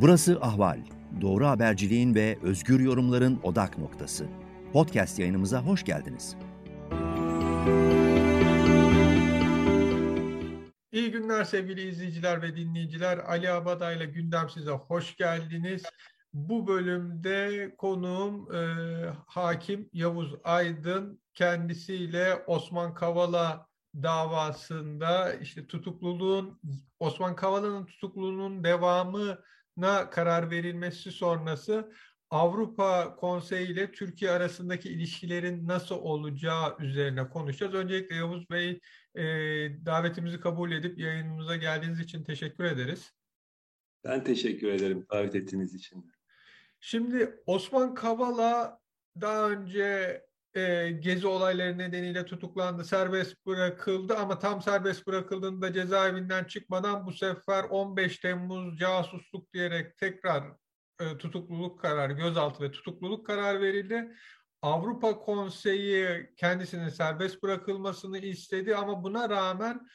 Burası Ahval. Doğru haberciliğin ve özgür yorumların odak noktası. Podcast yayınımıza hoş geldiniz. İyi günler sevgili izleyiciler ve dinleyiciler. Ali Abada ile gündem size hoş geldiniz. Bu bölümde konuğum e, Hakim Yavuz Aydın. Kendisiyle Osman Kavala davasında işte tutukluluğun Osman Kavala'nın tutukluluğunun devamına karar verilmesi sonrası Avrupa Konseyi ile Türkiye arasındaki ilişkilerin nasıl olacağı üzerine konuşacağız. Öncelikle Yavuz Bey e, davetimizi kabul edip yayınımıza geldiğiniz için teşekkür ederiz. Ben teşekkür ederim davet ettiğiniz için. Şimdi Osman Kavala daha önce e, gezi olayları nedeniyle tutuklandı, serbest bırakıldı ama tam serbest bırakıldığında cezaevinden çıkmadan bu sefer 15 Temmuz casusluk diyerek tekrar e, tutukluluk kararı, gözaltı ve tutukluluk kararı verildi. Avrupa Konseyi kendisinin serbest bırakılmasını istedi ama buna rağmen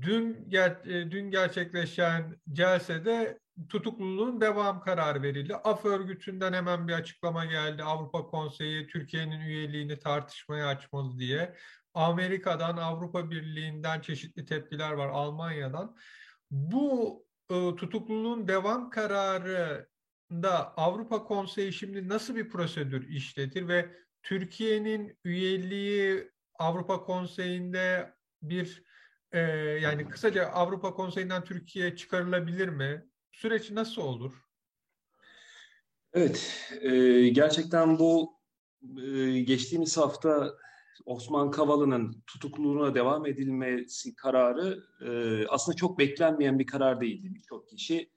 dün ger e, dün gerçekleşen celsede tutukluluğun devam kararı verildi. Af örgütünden hemen bir açıklama geldi. Avrupa Konseyi Türkiye'nin üyeliğini tartışmaya açmalı diye. Amerika'dan, Avrupa Birliği'nden çeşitli tepkiler var, Almanya'dan. Bu e, tutukluluğun devam kararı da Avrupa Konseyi şimdi nasıl bir prosedür işletir ve Türkiye'nin üyeliği Avrupa Konseyi'nde bir e, yani kısaca Avrupa Konseyi'nden Türkiye çıkarılabilir mi? Süreç nasıl olur? Evet, e, gerçekten bu e, geçtiğimiz hafta Osman Kavala'nın tutukluluğuna devam edilmesi kararı e, aslında çok beklenmeyen bir karar değildi. Birçok kişi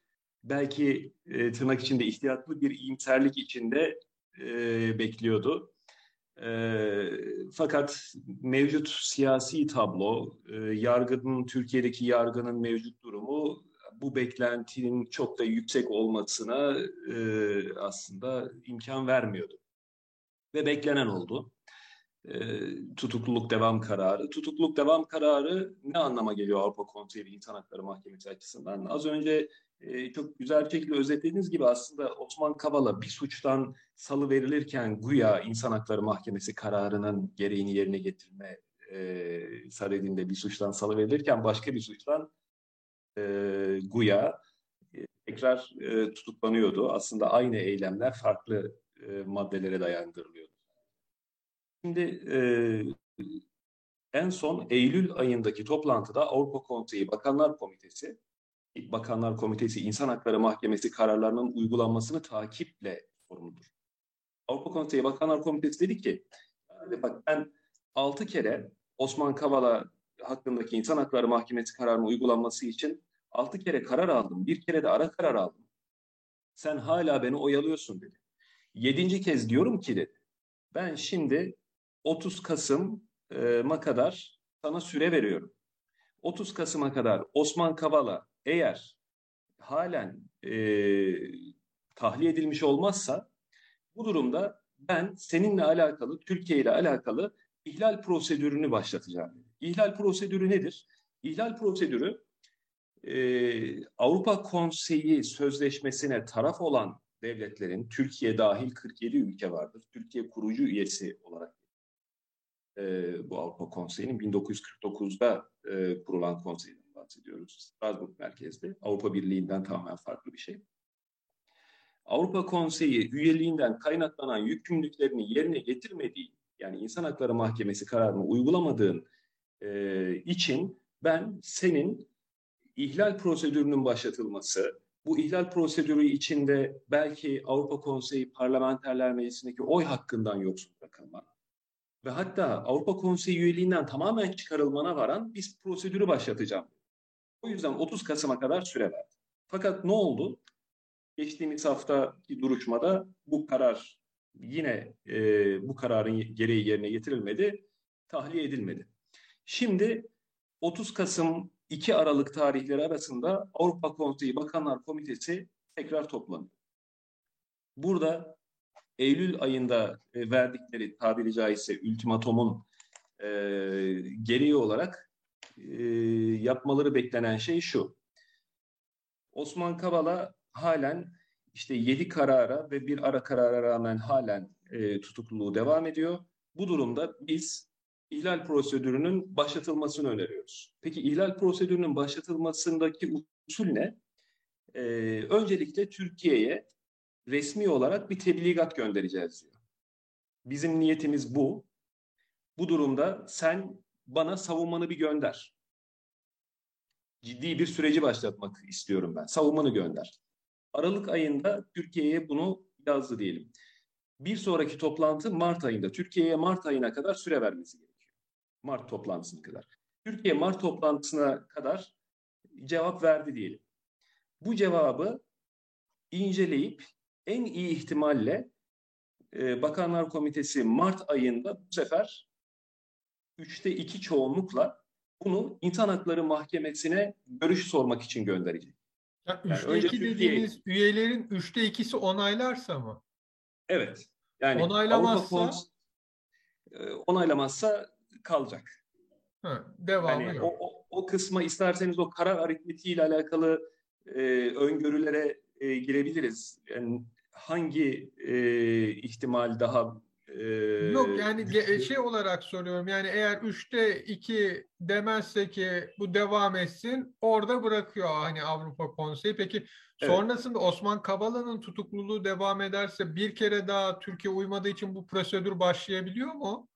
belki e, tırnak içinde ihtiyatlı bir iyimserlik içinde e, bekliyordu. E, fakat mevcut siyasi tablo, e, yargının Türkiye'deki yargının mevcut durumu bu beklentinin çok da yüksek olmasına e, aslında imkan vermiyordu. Ve beklenen oldu. E, tutukluluk devam kararı. Tutukluluk devam kararı ne anlama geliyor Avrupa Konseyi İnsan Hakları Mahkemesi açısından? Az önce e, çok güzel bir şekilde özetlediğiniz gibi aslında Osman Kavala bir suçtan salı verilirken güya İnsan Hakları Mahkemesi kararının gereğini yerine getirme e, Saredin'de bir suçtan salı verilirken başka bir suçtan e, Guya e, tekrar e, tutuklanıyordu. Aslında aynı eylemler farklı e, maddelere dayandırılıyordu. Şimdi e, en son Eylül ayındaki toplantıda Avrupa Konseyi Bakanlar Komitesi Bakanlar Komitesi İnsan Hakları Mahkemesi kararlarının uygulanmasını takiple sorumludur. Avrupa Konseyi Bakanlar Komitesi dedi ki bak ben altı kere Osman Kavala hakkındaki İnsan Hakları Mahkemesi kararının uygulanması için altı kere karar aldım. Bir kere de ara karar aldım. Sen hala beni oyalıyorsun dedi. Yedinci kez diyorum ki dedi. Ben şimdi 30 Kasım'a kadar sana süre veriyorum. 30 Kasım'a kadar Osman Kavala eğer halen e, tahliye edilmiş olmazsa bu durumda ben seninle alakalı, Türkiye ile alakalı ihlal prosedürünü başlatacağım. İhlal prosedürü nedir? İhlal prosedürü e, Avrupa Konseyi Sözleşmesi'ne taraf olan devletlerin, Türkiye dahil 47 ülke vardır. Türkiye kurucu üyesi olarak e, bu Avrupa Konseyi'nin 1949'da e, kurulan konseyden bahsediyoruz. Strasbourg merkezli. Avrupa Birliği'nden tamamen farklı bir şey. Avrupa Konseyi üyeliğinden kaynaklanan yükümlülüklerini yerine getirmediği, yani İnsan Hakları Mahkemesi kararını uygulamadığın e, için ben senin ihlal prosedürünün başlatılması, bu ihlal prosedürü içinde belki Avrupa Konseyi Parlamenterler Meclisi'ndeki oy hakkından yoksun bırakılma ve hatta Avrupa Konseyi üyeliğinden tamamen çıkarılmana varan bir prosedürü başlatacağım. O yüzden 30 Kasım'a kadar süre verdi. Fakat ne oldu? Geçtiğimiz haftaki duruşmada bu karar yine e, bu kararın gereği yerine getirilmedi, tahliye edilmedi. Şimdi 30 Kasım 2 Aralık tarihleri arasında Avrupa Konseyi Bakanlar Komitesi tekrar toplanıyor. Burada Eylül ayında e, verdikleri tabiri caizse ultimatomun e, gereği olarak e, yapmaları beklenen şey şu. Osman Kavala halen işte yedi karara ve bir ara karara rağmen halen e, tutukluluğu devam ediyor. Bu durumda biz ihlal prosedürünün başlatılmasını öneriyoruz. Peki ihlal prosedürünün başlatılmasındaki usul ne? Ee, öncelikle Türkiye'ye resmi olarak bir tebligat göndereceğiz diyor. Bizim niyetimiz bu. Bu durumda sen bana savunmanı bir gönder. Ciddi bir süreci başlatmak istiyorum ben. Savunmanı gönder. Aralık ayında Türkiye'ye bunu yazdı diyelim. Bir sonraki toplantı Mart ayında. Türkiye'ye Mart ayına kadar süre vermesi gerekiyor. Mart toplantısına kadar. Türkiye Mart toplantısına kadar cevap verdi diyelim. Bu cevabı inceleyip en iyi ihtimalle e, Bakanlar Komitesi Mart ayında bu sefer üçte iki çoğunlukla bunu İnsan Hakları Mahkemesi'ne görüş sormak için gönderecek. Ya yani üçte iki dediğiniz üyelerin üçte ikisi onaylarsa mı? Evet. Yani onaylamazsa Avrupa e, onaylamazsa kalacak. Ha, devamı yani yok. O, o, o kısma isterseniz o karar aritmetiği ile alakalı e, öngörülere e, girebiliriz. Yani hangi e, ihtimal daha e, Yok yani şey olarak soruyorum yani eğer üçte iki demezse ki bu devam etsin orada bırakıyor hani Avrupa Konseyi. Peki evet. sonrasında Osman Kavala'nın tutukluluğu devam ederse bir kere daha Türkiye uymadığı için bu prosedür başlayabiliyor mu?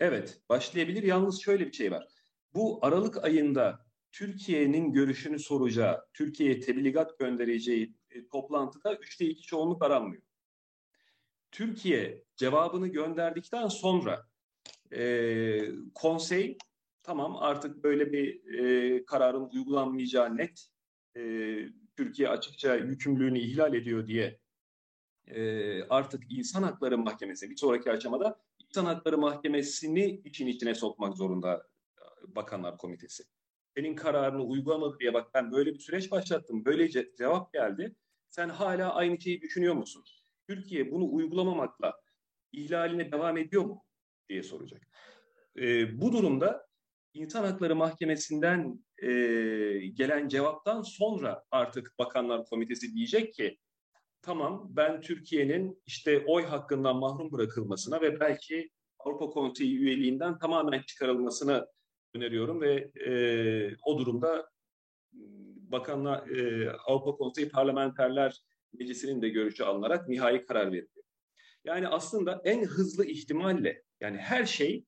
Evet başlayabilir. Yalnız şöyle bir şey var. Bu Aralık ayında Türkiye'nin görüşünü soracağı, Türkiye'ye tebligat göndereceği e, toplantıda üçte iki çoğunluk aranmıyor. Türkiye cevabını gönderdikten sonra e, konsey tamam artık böyle bir e, kararın uygulanmayacağı net e, Türkiye açıkça yükümlülüğünü ihlal ediyor diye e, artık İnsan Hakları Mahkemesi bir sonraki aşamada İnsan Hakları Mahkemesi'ni için içine sokmak zorunda e, Bakanlar Komitesi. Senin kararını uygulamadı diye bak ben böyle bir süreç başlattım, böyle cevap geldi. Sen hala aynı şeyi düşünüyor musun? Türkiye bunu uygulamamakla ihlaline devam ediyor mu diye soracak. E, bu durumda İnsan Hakları Mahkemesi'nden e, gelen cevaptan sonra artık Bakanlar Komitesi diyecek ki tamam ben Türkiye'nin işte oy hakkından mahrum bırakılmasına ve belki Avrupa Konseyi üyeliğinden tamamen çıkarılmasını öneriyorum ve e, o durumda bakanlar e, Avrupa Konseyi Parlamenterler Meclisi'nin de görüşü alınarak nihai karar veriliyor. Yani aslında en hızlı ihtimalle yani her şey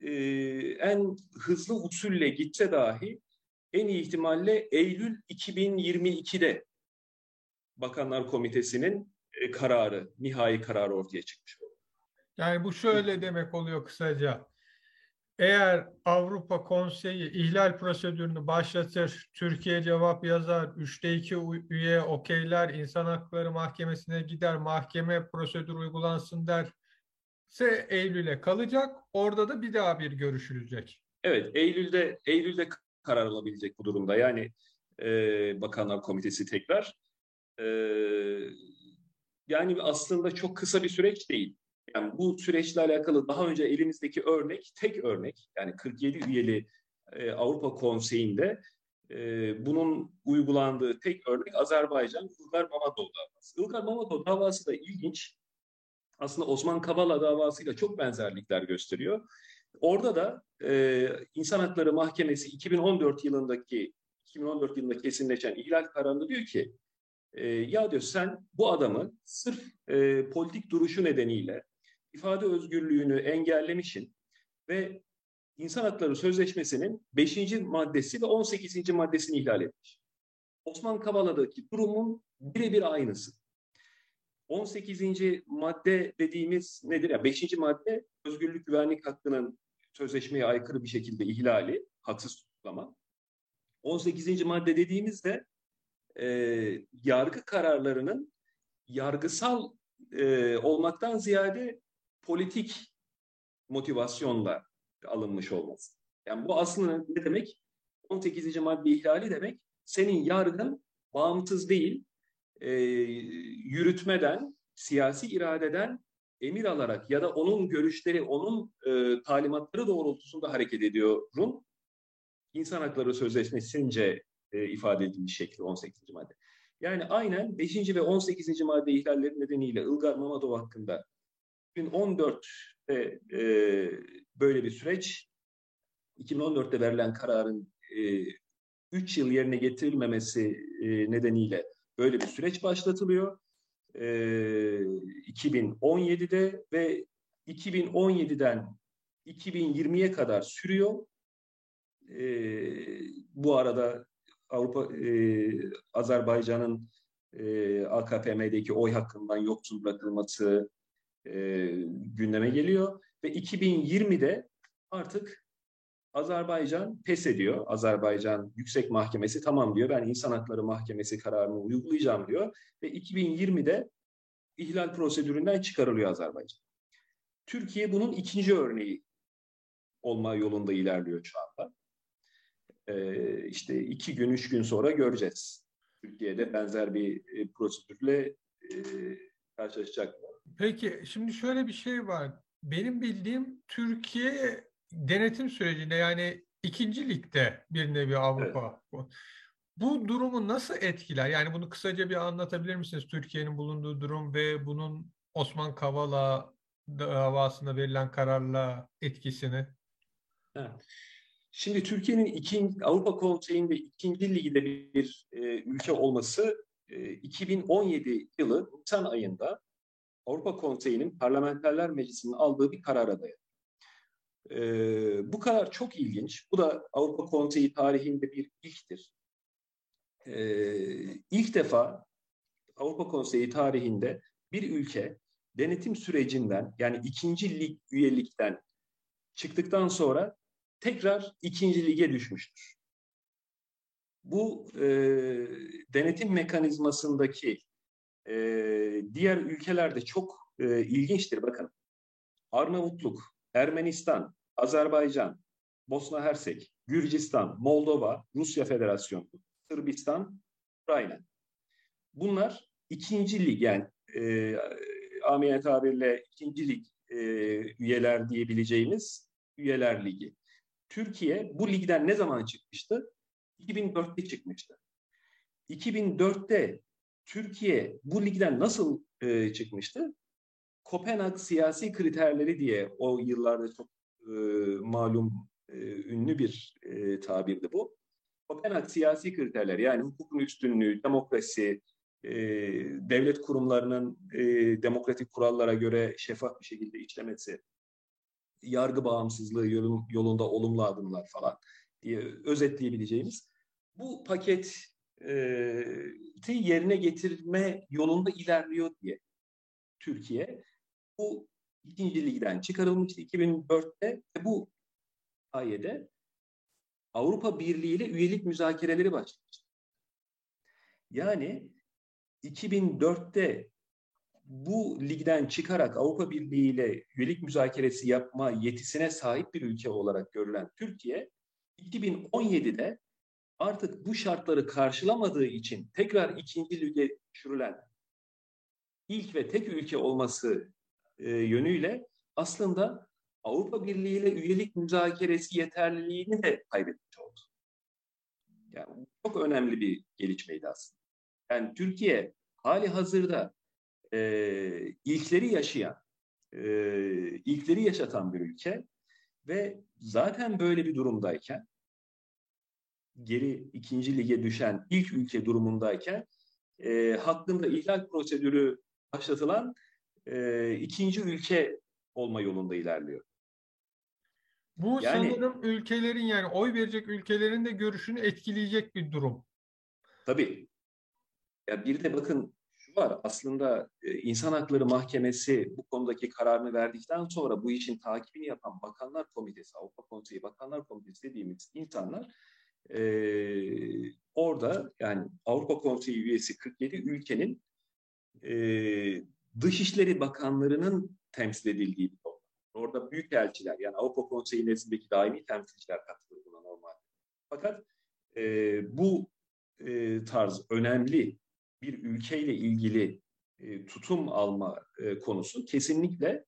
e, en hızlı usulle gitse dahi en iyi ihtimalle Eylül 2022'de Bakanlar Komitesi'nin e, kararı, nihai kararı ortaya çıkmış olur. Yani bu şöyle demek oluyor kısaca. Eğer Avrupa Konseyi ihlal prosedürünü başlatır, Türkiye cevap yazar, üçte iki üye okeyler, insan hakları mahkemesine gider, mahkeme prosedür uygulansın der, ise Eylül'e kalacak. Orada da bir daha bir görüşülecek. Evet, Eylül'de Eylül'de karar alabilecek bu durumda. Yani e, Bakanlar Komitesi tekrar. E, yani aslında çok kısa bir süreç değil. Yani bu süreçle alakalı daha önce elimizdeki örnek, tek örnek, yani 47 üyeli e, Avrupa Konseyi'nde e, bunun uygulandığı tek örnek Azerbaycan Ilgar Mamadov davası. Ilgar Mamadov davası da ilginç. Aslında Osman Kavala davasıyla çok benzerlikler gösteriyor. Orada da e, İnsan Hakları Mahkemesi 2014 yılındaki 2014 yılında kesinleşen ihlal kararında diyor ki e, ya diyor sen bu adamı sırf e, politik duruşu nedeniyle ifade özgürlüğünü engellemişin ve İnsan Hakları Sözleşmesi'nin 5. maddesi ve 18. maddesini ihlal etmiş. Osman Kavala'daki durumun birebir aynısı. 18. madde dediğimiz nedir? Yani 5. madde özgürlük güvenlik hakkının sözleşmeye aykırı bir şekilde ihlali, haksız tutuklama. 18. madde dediğimizde e, yargı kararlarının yargısal e, olmaktan ziyade politik motivasyonla alınmış olması. Yani bu aslında ne demek? 18. madde ihlali demek senin yargın bağımsız değil, e, yürütmeden, siyasi iradeden emir alarak ya da onun görüşleri, onun e, talimatları doğrultusunda hareket ediyorum. İnsan Hakları Sözleşmesi'nce e, ifade edilmiş şekli 18. madde. Yani aynen 5. ve 18. madde ihlalleri nedeniyle Ilgar Mamadov hakkında 2014'te e, böyle bir süreç, 2014'te verilen kararın e, 3 yıl yerine getirilmemesi e, nedeniyle böyle bir süreç başlatılıyor. E, 2017'de ve 2017'den 2020'ye kadar sürüyor. E, bu arada Avrupa e, Azerbaycan'ın e, AKP'deki oy hakkından yoksun bırakılması e, gündeme geliyor ve 2020'de artık Azerbaycan pes ediyor. Azerbaycan Yüksek Mahkemesi tamam diyor. Ben İnsan Hakları Mahkemesi kararını uygulayacağım diyor ve 2020'de ihlal prosedüründen çıkarılıyor Azerbaycan. Türkiye bunun ikinci örneği olma yolunda ilerliyor şu anda. Ee, işte iki gün, üç gün sonra göreceğiz. Türkiye'de benzer bir e, prosedürle e, karşılaşacak mı? Peki, şimdi şöyle bir şey var. Benim bildiğim Türkiye denetim sürecinde yani ikinci ligde bir nevi Avrupa. Evet. Bu durumu nasıl etkiler? Yani bunu kısaca bir anlatabilir misiniz? Türkiye'nin bulunduğu durum ve bunun Osman Kavala davasında verilen kararla etkisini. Evet. Şimdi Türkiye'nin ikinci, Avrupa Konseyi'nde ikinci ligde bir, e, ülke olması e, 2017 yılı Nisan ayında Avrupa Konseyi'nin Parlamenterler Meclisi'nin aldığı bir karara dayanıyor. E, bu karar çok ilginç. Bu da Avrupa Konseyi tarihinde bir ilktir. E, ilk defa Avrupa Konseyi tarihinde bir ülke denetim sürecinden yani ikinci lig üyelikten çıktıktan sonra tekrar ikinci lige düşmüştür. Bu e, denetim mekanizmasındaki e, diğer ülkelerde çok e, ilginçtir. Bakın Arnavutluk, Ermenistan, Azerbaycan, Bosna Hersek, Gürcistan, Moldova, Rusya Federasyonu, Sırbistan, Ukrayna. Bunlar ikinci lig yani e, amiyane tabirle ikinci lig e, üyeler diyebileceğimiz üyeler ligi. Türkiye bu ligden ne zaman çıkmıştı? 2004'te çıkmıştı. 2004'te Türkiye bu ligden nasıl e, çıkmıştı? Kopenhag siyasi kriterleri diye o yıllarda çok e, malum e, ünlü bir e, tabirdi bu. Kopenhag siyasi kriterler yani hukukun üstünlüğü, demokrasi, e, devlet kurumlarının e, demokratik kurallara göre şeffaf bir şekilde işlemesi, yargı bağımsızlığı yolun, yolunda olumlu adımlar falan diye özetleyebileceğimiz bu paket e, yerine getirme yolunda ilerliyor diye Türkiye bu ikinci ligden çıkarılmıştı 2004'te ve bu ayede Avrupa Birliği ile üyelik müzakereleri başlamıştı. Yani 2004'te bu ligden çıkarak Avrupa Birliği ile üyelik müzakeresi yapma yetisine sahip bir ülke olarak görülen Türkiye 2017'de artık bu şartları karşılamadığı için tekrar ikinci lige düşürülen ilk ve tek ülke olması e, yönüyle aslında Avrupa Birliği ile üyelik müzakeresi yeterliliğini de kaybetmiş oldu. Yani çok önemli bir gelişmeydi aslında. Yani Türkiye hali hazırda e, ilkleri yaşayan, e, ilkleri yaşatan bir ülke ve zaten böyle bir durumdayken geri ikinci lige düşen ilk ülke durumundayken e, hakkında ihlal prosedürü başlatılan e, ikinci ülke olma yolunda ilerliyor. Bu yani, sanırım ülkelerin yani oy verecek ülkelerin de görüşünü etkileyecek bir durum. Tabii. Ya bir de bakın var. Aslında e, İnsan Hakları Mahkemesi bu konudaki kararını verdikten sonra bu işin takibini yapan Bakanlar Komitesi, Avrupa Konseyi Bakanlar Komitesi dediğimiz insanlar e, orada yani Avrupa Konseyi üyesi 47 ülkenin e, Dışişleri Bakanlarının temsil edildiği bir toplum. Orada büyük elçiler yani Avrupa Konseyi nezdindeki daimi temsilciler katılır buna normal. Fakat e, bu e, tarz önemli bir ülkeyle ilgili e, tutum alma e, konusu kesinlikle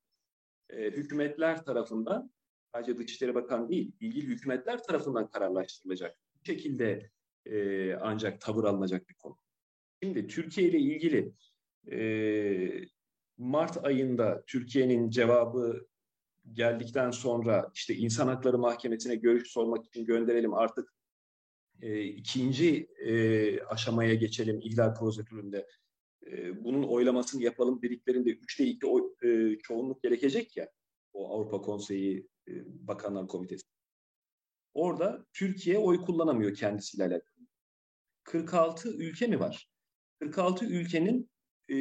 e, hükümetler tarafından sadece Dışişleri Bakanı değil, ilgili hükümetler tarafından kararlaştırılacak. Bu şekilde e, ancak tavır alınacak bir konu. Şimdi Türkiye ile ilgili e, Mart ayında Türkiye'nin cevabı geldikten sonra işte insan hakları mahkemesine görüş sormak için gönderelim artık e, ikinci e, aşamaya geçelim ihlal prosedüründe. E, bunun oylamasını yapalım dediklerinde üçte iki oy, e, çoğunluk gerekecek ya o Avrupa Konseyi e, Bakanlar Komitesi. Orada Türkiye oy kullanamıyor kendisiyle alakalı. 46 ülke mi var? 46 ülkenin e,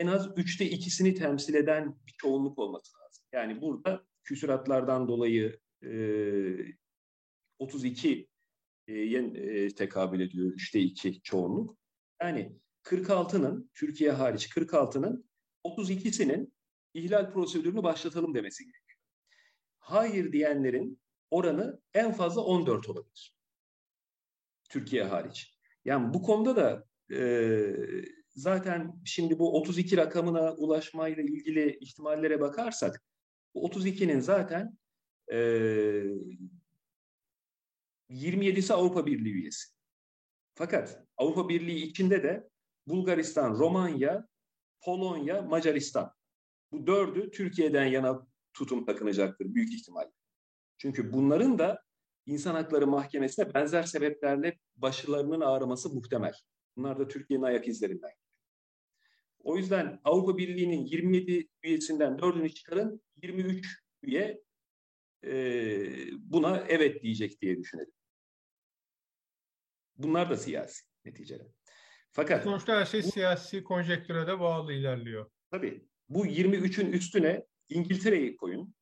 en az üçte ikisini temsil eden bir çoğunluk olması lazım. Yani burada küsuratlardan dolayı e, 32 e, tekabül ediyor üçte iki çoğunluk. Yani 46'nın Türkiye hariç 46'nın 32'sinin ihlal prosedürünü başlatalım demesi gerekiyor. Hayır diyenlerin oranı en fazla 14 olabilir. Türkiye hariç. Yani bu konuda da e, zaten şimdi bu 32 rakamına ulaşmayla ilgili ihtimallere bakarsak bu 32'nin zaten e, 27'si Avrupa Birliği üyesi. Fakat Avrupa Birliği içinde de Bulgaristan, Romanya, Polonya, Macaristan. Bu dördü Türkiye'den yana tutum takınacaktır büyük ihtimalle. Çünkü bunların da insan hakları mahkemesine benzer sebeplerle başlarının ağrıması muhtemel. Bunlar da Türkiye'nin ayak izlerinden. O yüzden Avrupa Birliği'nin 27 üyesinden 4'ünü çıkarın, 23 üye e, buna evet diyecek diye düşünelim. Bunlar da siyasi neticede. Fakat sonuçta her şey bu, siyasi konjektüre de bağlı ilerliyor. Tabii. Bu 23'ün üstüne İngiltere'yi koyun,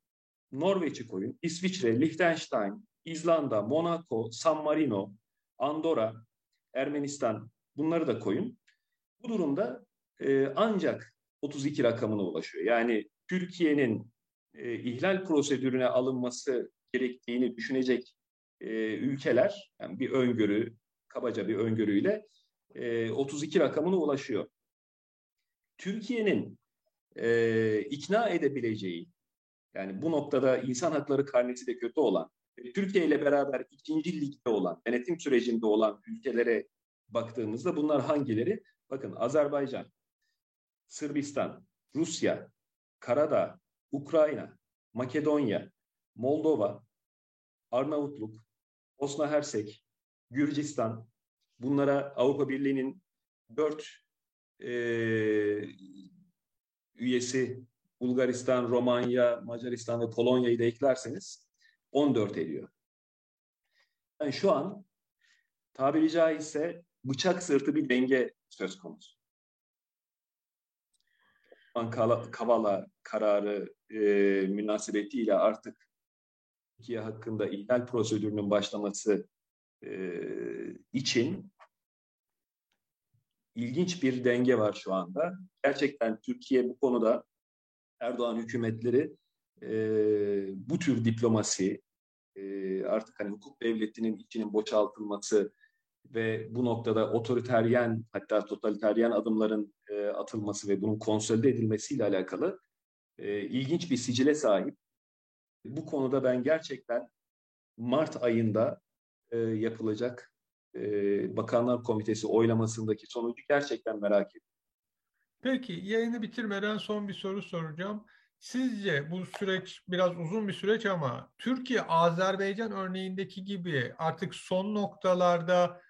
Norveç'i koyun, İsviçre, Liechtenstein, İzlanda, Monaco, San Marino, Andorra, Ermenistan bunları da koyun. Bu durumda e, ancak 32 rakamına ulaşıyor. Yani Türkiye'nin e, ihlal prosedürüne alınması gerektiğini düşünecek e, ülkeler, yani bir öngörü, kabaca bir öngörüyle e, 32 rakamına ulaşıyor. Türkiye'nin e, ikna edebileceği, yani bu noktada insan hakları karnesi de kötü olan, e, Türkiye ile beraber ikinci ligde olan, denetim sürecinde olan ülkelere baktığımızda bunlar hangileri? Bakın Azerbaycan, Sırbistan, Rusya, Karadağ, Ukrayna, Makedonya, Moldova, Arnavutluk, Bosna Hersek, Gürcistan, bunlara Avrupa Birliği'nin dört e, üyesi Bulgaristan, Romanya, Macaristan ve Polonya'yı da eklerseniz 14 ediyor. Yani şu an tabiri caizse bıçak sırtı bir denge söz konusu. Kavala kararı e, münasebetiyle artık Türkiye hakkında ihlal prosedürünün başlaması e, için ilginç bir denge var şu anda. Gerçekten Türkiye bu konuda Erdoğan hükümetleri e, bu tür diplomasi, e, artık hani hukuk devletinin içinin boşaltılması ve bu noktada otoriteryen hatta totaliteryen adımların e, atılması ve bunun konsolide edilmesiyle alakalı e, ilginç bir sicile sahip. Bu konuda ben gerçekten Mart ayında e, yapılacak e, Bakanlar Komitesi oylamasındaki sonucu gerçekten merak ediyorum. Peki yayını bitirmeden son bir soru soracağım. Sizce bu süreç biraz uzun bir süreç ama Türkiye Azerbaycan örneğindeki gibi artık son noktalarda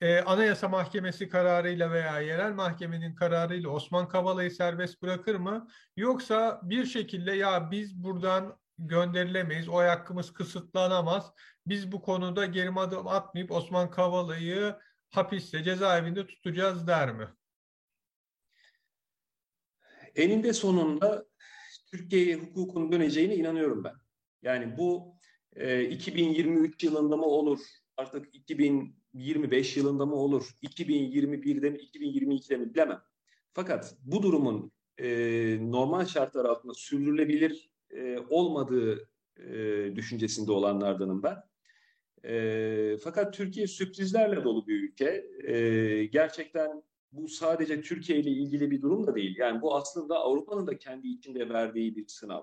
e, Anayasa Mahkemesi kararıyla veya yerel mahkemenin kararıyla Osman Kavala'yı serbest bırakır mı? Yoksa bir şekilde ya biz buradan gönderilemeyiz, oy hakkımız kısıtlanamaz. Biz bu konuda geri adım atmayıp Osman Kavala'yı hapiste, cezaevinde tutacağız der mi? Eninde sonunda Türkiye'ye hukukun döneceğine inanıyorum ben. Yani bu e, 2023 yılında mı olur, artık 2025 yılında mı olur, 2021'de mi, 2022'de mi bilemem. Fakat bu durumun e, normal şartlar altında sürdürülebilir e, olmadığı e, düşüncesinde olanlardanım ben. E, fakat Türkiye sürprizlerle dolu bir ülke. E, gerçekten bu sadece Türkiye ile ilgili bir durum da değil. Yani bu aslında Avrupa'nın da kendi içinde verdiği bir sınav.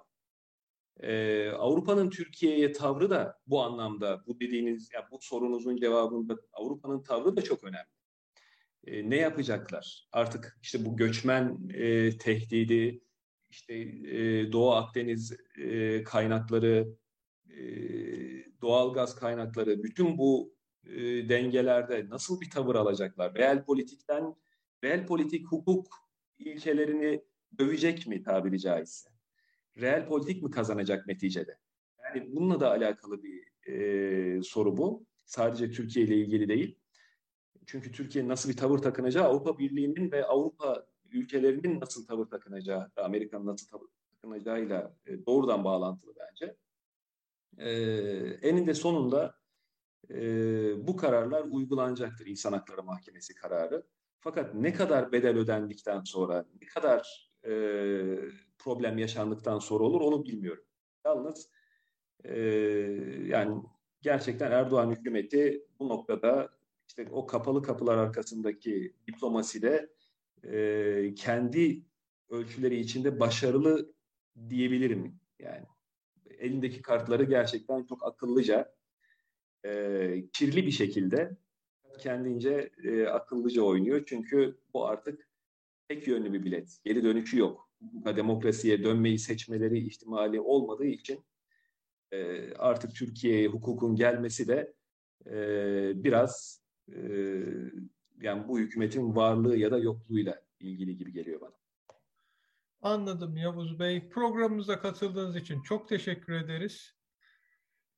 Ee, Avrupa'nın Türkiye'ye tavrı da bu anlamda, bu dediğiniz, yani bu sorunuzun cevabında Avrupa'nın tavrı da çok önemli. E, ne yapacaklar? Artık işte bu göçmen e, tehdidi, işte e, Doğu Akdeniz e, kaynakları, e, doğal gaz kaynakları, bütün bu e, dengelerde nasıl bir tavır alacaklar? Reel politikten, reel politik hukuk ilkelerini övecek mi tabiri caizse? Reel politik mi kazanacak neticede? Yani bununla da alakalı bir e, soru bu. Sadece Türkiye ile ilgili değil. Çünkü Türkiye nasıl bir tavır takınacağı Avrupa Birliği'nin ve Avrupa ülkelerinin nasıl tavır takınacağı, Amerika'nın nasıl tavır takınacağıyla e, doğrudan bağlantılı bence. E, eninde sonunda e, bu kararlar uygulanacaktır İnsan Hakları Mahkemesi kararı. Fakat ne kadar bedel ödendikten sonra, ne kadar problem yaşandıktan sonra olur onu bilmiyorum. Yalnız yani gerçekten Erdoğan hükümeti bu noktada işte o kapalı kapılar arkasındaki diplomaside e, kendi ölçüleri içinde başarılı diyebilirim yani. Elindeki kartları gerçekten çok akıllıca, e, kirli bir şekilde kendince e, akıllıca oynuyor. Çünkü bu artık tek yönlü bir bilet. Geri dönüşü yok. Demokrasiye dönmeyi seçmeleri ihtimali olmadığı için e, artık Türkiye'ye hukukun gelmesi de e, biraz e, yani bu hükümetin varlığı ya da yokluğuyla ilgili gibi geliyor bana. Anladım Yavuz Bey. Programımıza katıldığınız için çok teşekkür ederiz.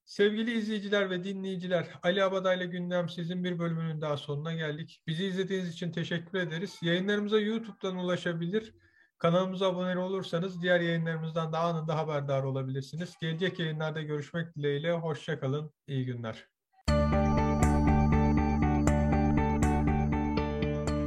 Sevgili izleyiciler ve dinleyiciler, Ali Abadayla Gündem sizin bir bölümünün daha sonuna geldik. Bizi izlediğiniz için teşekkür ederiz. Yayınlarımıza YouTube'dan ulaşabilir, kanalımıza abone olursanız diğer yayınlarımızdan da anında haberdar olabilirsiniz. Gelecek yayınlarda görüşmek dileğiyle, hoşçakalın, iyi günler.